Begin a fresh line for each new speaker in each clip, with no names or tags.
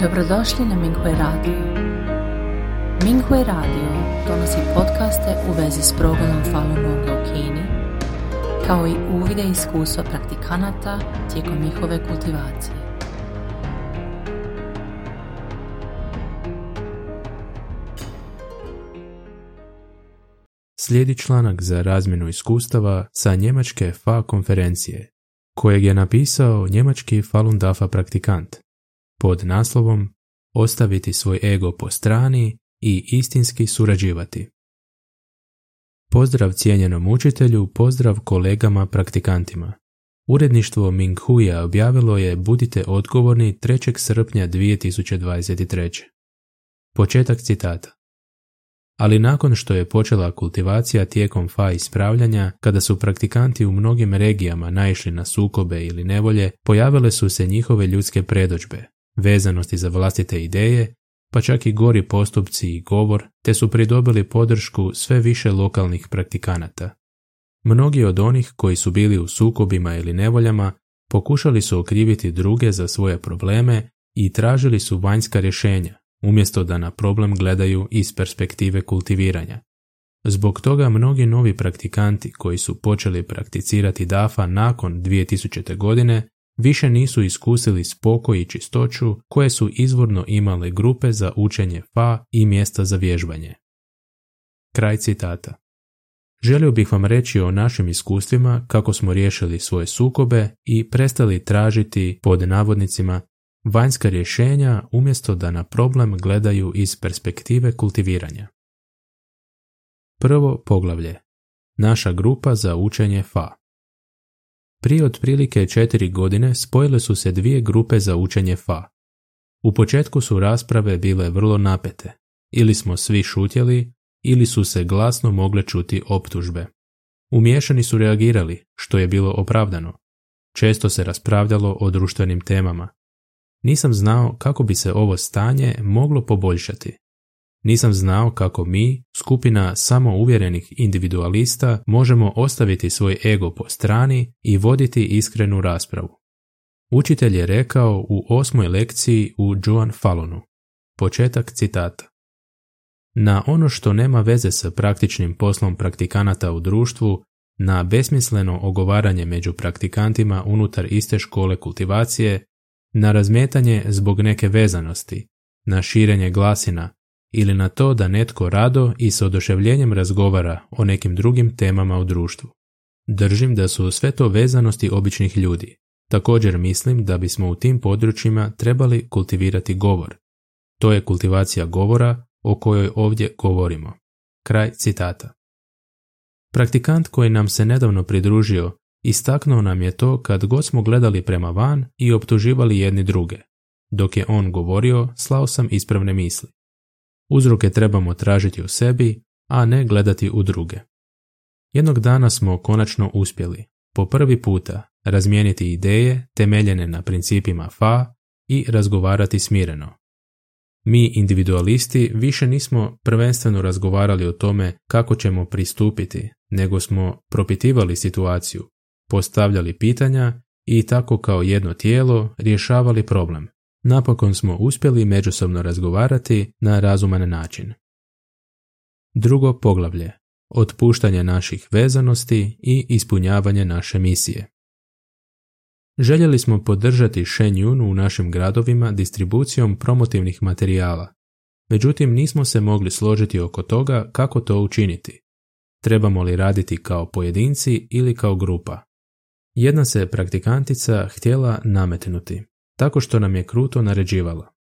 Dobrodošli na Minghui Radio. Minghui Radio donosi podcaste u vezi s progledom Falun Gonga u Kini, kao i uvide iskustva praktikanata tijekom njihove kultivacije.
Slijedi članak za razmjenu iskustava sa njemačke FA konferencije, kojeg je napisao njemački Falun Dafa praktikant pod naslovom Ostaviti svoj ego po strani i istinski surađivati. Pozdrav cijenjenom učitelju, pozdrav kolegama praktikantima. Uredništvo Minghuja objavilo je Budite odgovorni 3. srpnja 2023. Početak citata. Ali nakon što je počela kultivacija tijekom fa ispravljanja, kada su praktikanti u mnogim regijama naišli na sukobe ili nevolje, pojavile su se njihove ljudske predođbe, vezanosti za vlastite ideje, pa čak i gori postupci i govor, te su pridobili podršku sve više lokalnih praktikanata. Mnogi od onih koji su bili u sukobima ili nevoljama pokušali su okriviti druge za svoje probleme i tražili su vanjska rješenja, umjesto da na problem gledaju iz perspektive kultiviranja. Zbog toga mnogi novi praktikanti koji su počeli prakticirati DAFA nakon 2000. godine više nisu iskusili spokoj i čistoću koje su izvorno imale grupe za učenje FA i mjesta za vježbanje. Kraj citata. Želio bih vam reći o našim iskustvima kako smo riješili svoje sukobe i prestali tražiti pod navodnicima vanjska rješenja umjesto da na problem gledaju iz perspektive kultiviranja. Prvo poglavlje. Naša grupa za učenje FA. Prije otprilike četiri godine spojile su se dvije grupe za učenje FA. U početku su rasprave bile vrlo napete. Ili smo svi šutjeli, ili su se glasno mogle čuti optužbe. Umiješani su reagirali, što je bilo opravdano. Često se raspravljalo o društvenim temama. Nisam znao kako bi se ovo stanje moglo poboljšati. Nisam znao kako mi, skupina samouvjerenih individualista, možemo ostaviti svoj ego po strani i voditi iskrenu raspravu. Učitelj je rekao u osmoj lekciji u Joan Falunu. Početak citata. Na ono što nema veze sa praktičnim poslom praktikanata u društvu, na besmisleno ogovaranje među praktikantima unutar iste škole kultivacije, na razmetanje zbog neke vezanosti, na širenje glasina ili na to da netko rado i s oduševljenjem razgovara o nekim drugim temama u društvu. Držim da su sve to vezanosti običnih ljudi. Također mislim da bismo u tim područjima trebali kultivirati govor. To je kultivacija govora o kojoj ovdje govorimo. Kraj citata. Praktikant koji nam se nedavno pridružio istaknuo nam je to kad god smo gledali prema van i optuživali jedni druge. Dok je on govorio, slao sam ispravne misli. Uzroke trebamo tražiti u sebi, a ne gledati u druge. Jednog dana smo konačno uspjeli, po prvi puta, razmijeniti ideje temeljene na principima FA i razgovarati smireno. Mi individualisti više nismo prvenstveno razgovarali o tome kako ćemo pristupiti, nego smo propitivali situaciju, postavljali pitanja i tako kao jedno tijelo rješavali problem. Napokon smo uspjeli međusobno razgovarati na razuman način. Drugo poglavlje. Otpuštanje naših vezanosti i ispunjavanje naše misije. Željeli smo podržati Shen Yun u našim gradovima distribucijom promotivnih materijala. Međutim, nismo se mogli složiti oko toga kako to učiniti. Trebamo li raditi kao pojedinci ili kao grupa? Jedna se praktikantica htjela nametnuti tako što nam je kruto naređivala.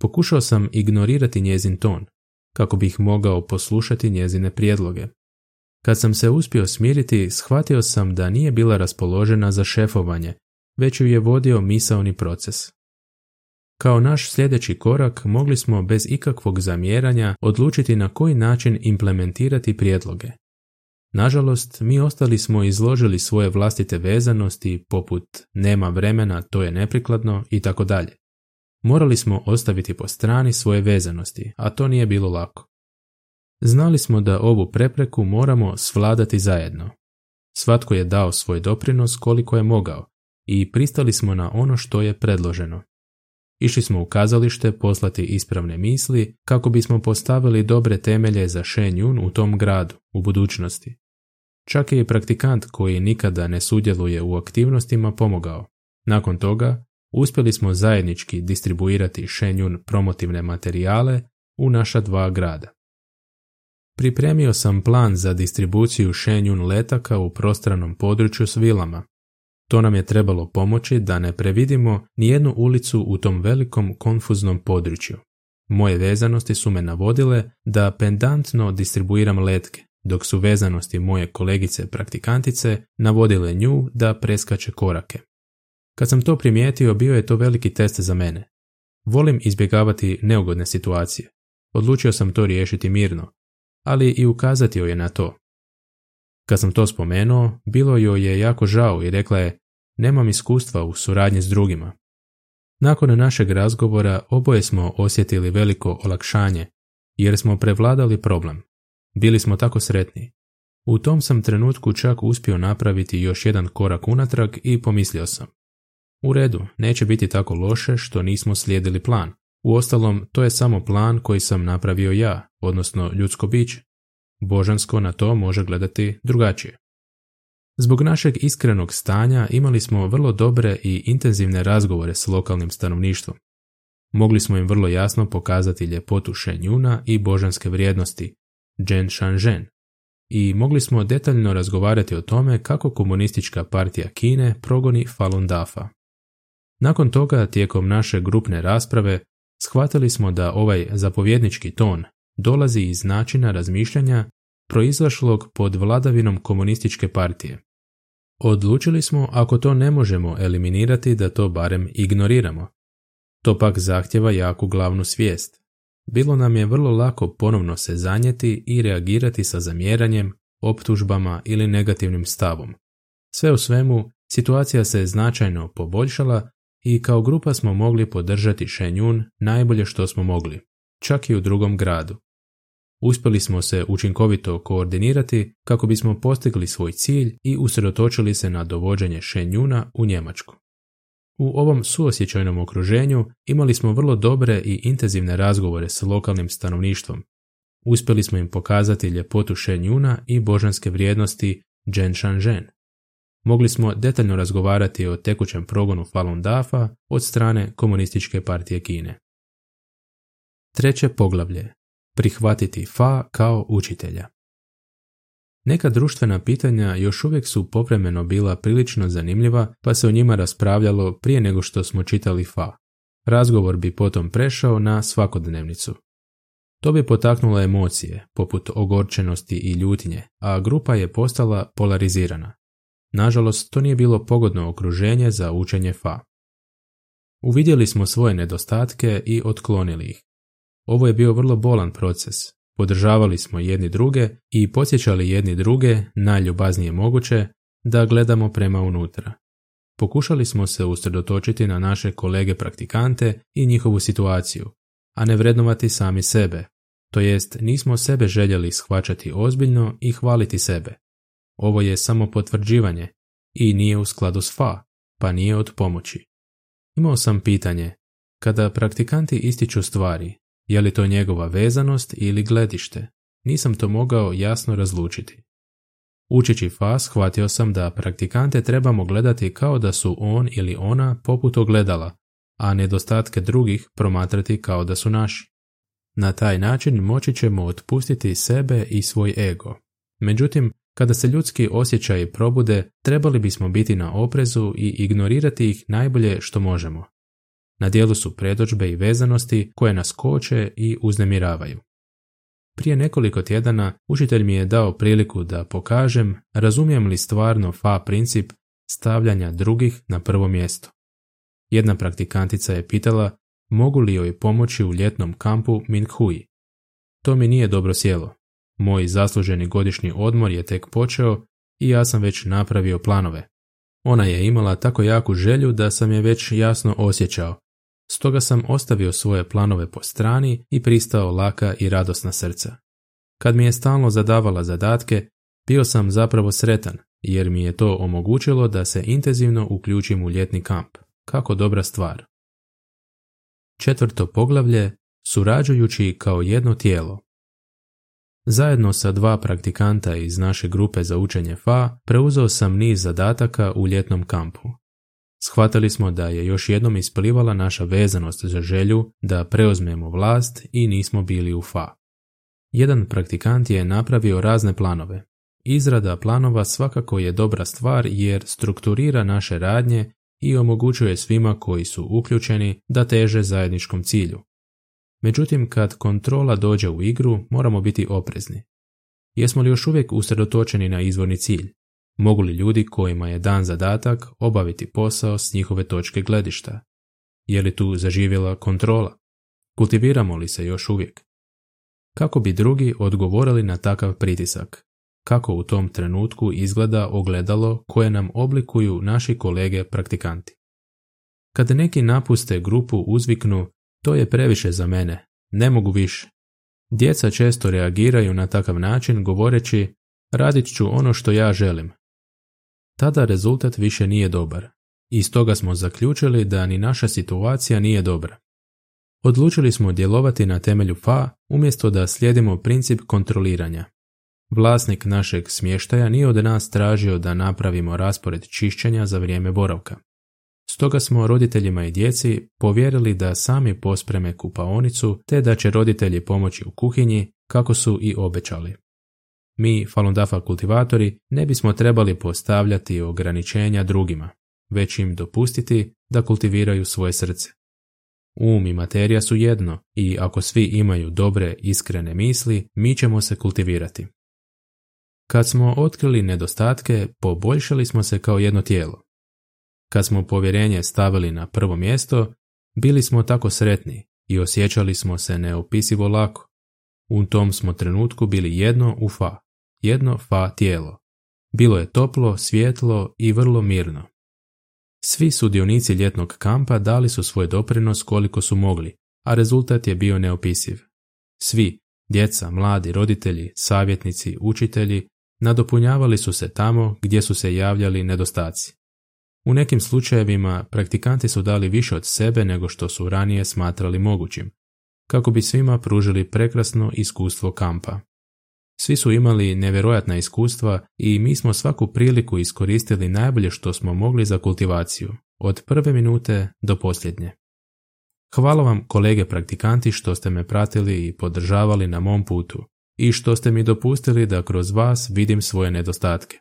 Pokušao sam ignorirati njezin ton, kako bih mogao poslušati njezine prijedloge. Kad sam se uspio smiriti, shvatio sam da nije bila raspoložena za šefovanje, već ju je vodio misaoni proces. Kao naš sljedeći korak mogli smo bez ikakvog zamjeranja odlučiti na koji način implementirati prijedloge. Nažalost, mi ostali smo izložili svoje vlastite vezanosti poput nema vremena, to je neprikladno i tako dalje. Morali smo ostaviti po strani svoje vezanosti, a to nije bilo lako. Znali smo da ovu prepreku moramo svladati zajedno. Svatko je dao svoj doprinos koliko je mogao i pristali smo na ono što je predloženo. Išli smo u kazalište poslati ispravne misli kako bismo postavili dobre temelje za Shen Yun u tom gradu, u budućnosti. Čak je i praktikant koji nikada ne sudjeluje u aktivnostima pomogao. Nakon toga, uspjeli smo zajednički distribuirati Shen Yun promotivne materijale u naša dva grada. Pripremio sam plan za distribuciju Shen Yun letaka u prostranom području s vilama, to nam je trebalo pomoći da ne previdimo nijednu ulicu u tom velikom konfuznom području. Moje vezanosti su me navodile da pendantno distribuiram letke, dok su vezanosti moje kolegice praktikantice navodile nju da preskače korake. Kad sam to primijetio, bio je to veliki test za mene. Volim izbjegavati neugodne situacije. Odlučio sam to riješiti mirno, ali i ukazati joj je na to. Kad sam to spomenuo, bilo joj je jako žao i rekla je Nemam iskustva u suradnji s drugima. Nakon našeg razgovora oboje smo osjetili veliko olakšanje, jer smo prevladali problem. Bili smo tako sretni. U tom sam trenutku čak uspio napraviti još jedan korak unatrag i pomislio sam. U redu, neće biti tako loše što nismo slijedili plan. Uostalom, to je samo plan koji sam napravio ja, odnosno ljudsko biće. Božansko na to može gledati drugačije. Zbog našeg iskrenog stanja imali smo vrlo dobre i intenzivne razgovore s lokalnim stanovništvom. Mogli smo im vrlo jasno pokazati ljepotu Shenjuna i božanske vrijednosti, Zhen Shanzhen, i mogli smo detaljno razgovarati o tome kako komunistička partija Kine progoni Falun Dafa. Nakon toga, tijekom naše grupne rasprave, shvatili smo da ovaj zapovjednički ton dolazi iz načina razmišljanja proizlašlog pod vladavinom komunističke partije. Odlučili smo ako to ne možemo eliminirati da to barem ignoriramo. To pak zahtjeva jaku glavnu svijest. Bilo nam je vrlo lako ponovno se zanijeti i reagirati sa zamjeranjem, optužbama ili negativnim stavom. Sve u svemu, situacija se značajno poboljšala i kao grupa smo mogli podržati Shenjun najbolje što smo mogli, čak i u drugom gradu. Uspjeli smo se učinkovito koordinirati kako bismo postigli svoj cilj i usredotočili se na dovođenje Shenjuna u Njemačku. U ovom suosjećajnom okruženju imali smo vrlo dobre i intenzivne razgovore s lokalnim stanovništvom. Uspjeli smo im pokazati ljepotu Shenjuna i božanske vrijednosti Zhen. Mogli smo detaljno razgovarati o tekućem progonu Falun Dafa od strane Komunističke partije Kine. Treće poglavlje prihvatiti Fa kao učitelja. Neka društvena pitanja još uvijek su povremeno bila prilično zanimljiva, pa se o njima raspravljalo prije nego što smo čitali Fa. Razgovor bi potom prešao na svakodnevnicu. To bi potaknulo emocije, poput ogorčenosti i ljutnje, a grupa je postala polarizirana. Nažalost, to nije bilo pogodno okruženje za učenje Fa. Uvidjeli smo svoje nedostatke i otklonili ih. Ovo je bio vrlo bolan proces. Podržavali smo jedni druge i podsjećali jedni druge, najljubaznije moguće, da gledamo prema unutra. Pokušali smo se usredotočiti na naše kolege praktikante i njihovu situaciju, a ne vrednovati sami sebe, to jest nismo sebe željeli shvaćati ozbiljno i hvaliti sebe. Ovo je samo potvrđivanje i nije u skladu s fa, pa nije od pomoći. Imao sam pitanje, kada praktikanti ističu stvari, je li to njegova vezanost ili gledište? Nisam to mogao jasno razlučiti. Učeći fa shvatio sam da praktikante trebamo gledati kao da su on ili ona poput ogledala, a nedostatke drugih promatrati kao da su naši. Na taj način moći ćemo otpustiti sebe i svoj ego. Međutim, kada se ljudski osjećaji probude, trebali bismo biti na oprezu i ignorirati ih najbolje što možemo. Na dijelu su predođbe i vezanosti koje nas koče i uznemiravaju. Prije nekoliko tjedana učitelj mi je dao priliku da pokažem razumijem li stvarno fa princip stavljanja drugih na prvo mjesto. Jedna praktikantica je pitala mogu li joj pomoći u ljetnom kampu Minhui. To mi nije dobro sjelo. Moj zasluženi godišnji odmor je tek počeo i ja sam već napravio planove. Ona je imala tako jaku želju da sam je već jasno osjećao Stoga sam ostavio svoje planove po strani i pristao laka i radosna srca. Kad mi je stalno zadavala zadatke, bio sam zapravo sretan, jer mi je to omogućilo da se intenzivno uključim u ljetni kamp. Kako dobra stvar. Četvrto poglavlje, surađujući kao jedno tijelo. Zajedno sa dva praktikanta iz naše grupe za učenje FA preuzeo sam niz zadataka u ljetnom kampu. Shvatili smo da je još jednom isplivala naša vezanost za želju da preuzmemo vlast i nismo bili u FA. Jedan praktikant je napravio razne planove. Izrada planova svakako je dobra stvar jer strukturira naše radnje i omogućuje svima koji su uključeni da teže zajedničkom cilju. Međutim, kad kontrola dođe u igru, moramo biti oprezni. Jesmo li još uvijek usredotočeni na izvorni cilj? Mogu li ljudi kojima je dan zadatak obaviti posao s njihove točke gledišta? Je li tu zaživjela kontrola? Kultiviramo li se još uvijek? Kako bi drugi odgovorili na takav pritisak? Kako u tom trenutku izgleda ogledalo koje nam oblikuju naši kolege praktikanti? Kad neki napuste grupu uzviknu to je previše za mene, ne mogu više. Djeca često reagiraju na takav način govoreći radit ću ono što ja želim. Tada rezultat više nije dobar. I stoga smo zaključili da ni naša situacija nije dobra. Odlučili smo djelovati na temelju FA umjesto da slijedimo princip kontroliranja. Vlasnik našeg smještaja nije od nas tražio da napravimo raspored čišćenja za vrijeme boravka. Stoga smo roditeljima i djeci povjerili da sami pospreme kupaonicu te da će roditelji pomoći u kuhinji kako su i obećali. Mi, Falun Dafa kultivatori, ne bismo trebali postavljati ograničenja drugima, već im dopustiti da kultiviraju svoje srce. Um i materija su jedno i ako svi imaju dobre, iskrene misli, mi ćemo se kultivirati. Kad smo otkrili nedostatke, poboljšali smo se kao jedno tijelo. Kad smo povjerenje stavili na prvo mjesto, bili smo tako sretni i osjećali smo se neopisivo lako. U tom smo trenutku bili jedno u fa, jedno fa tijelo. Bilo je toplo, svjetlo i vrlo mirno. Svi sudionici ljetnog kampa dali su svoj doprinos koliko su mogli, a rezultat je bio neopisiv. Svi, djeca, mladi, roditelji, savjetnici, učitelji, nadopunjavali su se tamo gdje su se javljali nedostaci. U nekim slučajevima praktikanti su dali više od sebe nego što su ranije smatrali mogućim, kako bi svima pružili prekrasno iskustvo kampa. Svi su imali nevjerojatna iskustva i mi smo svaku priliku iskoristili najbolje što smo mogli za kultivaciju, od prve minute do posljednje. Hvala vam kolege praktikanti što ste me pratili i podržavali na mom putu i što ste mi dopustili da kroz vas vidim svoje nedostatke.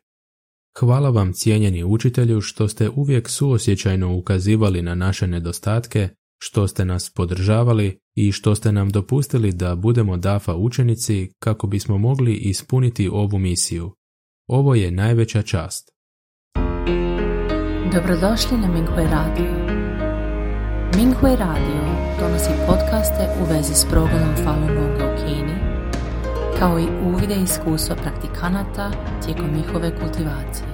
Hvala vam cijenjeni učitelju što ste uvijek suosjećajno ukazivali na naše nedostatke, što ste nas podržavali i što ste nam dopustili da budemo DAFA učenici kako bismo mogli ispuniti ovu misiju. Ovo je najveća čast.
Dobrodošli na Minghui Radio. Minghui Radio donosi podcaste u vezi s programom Falun Gonga u Kini, kao i uvide iskustva praktikanata tijekom njihove kultivacije.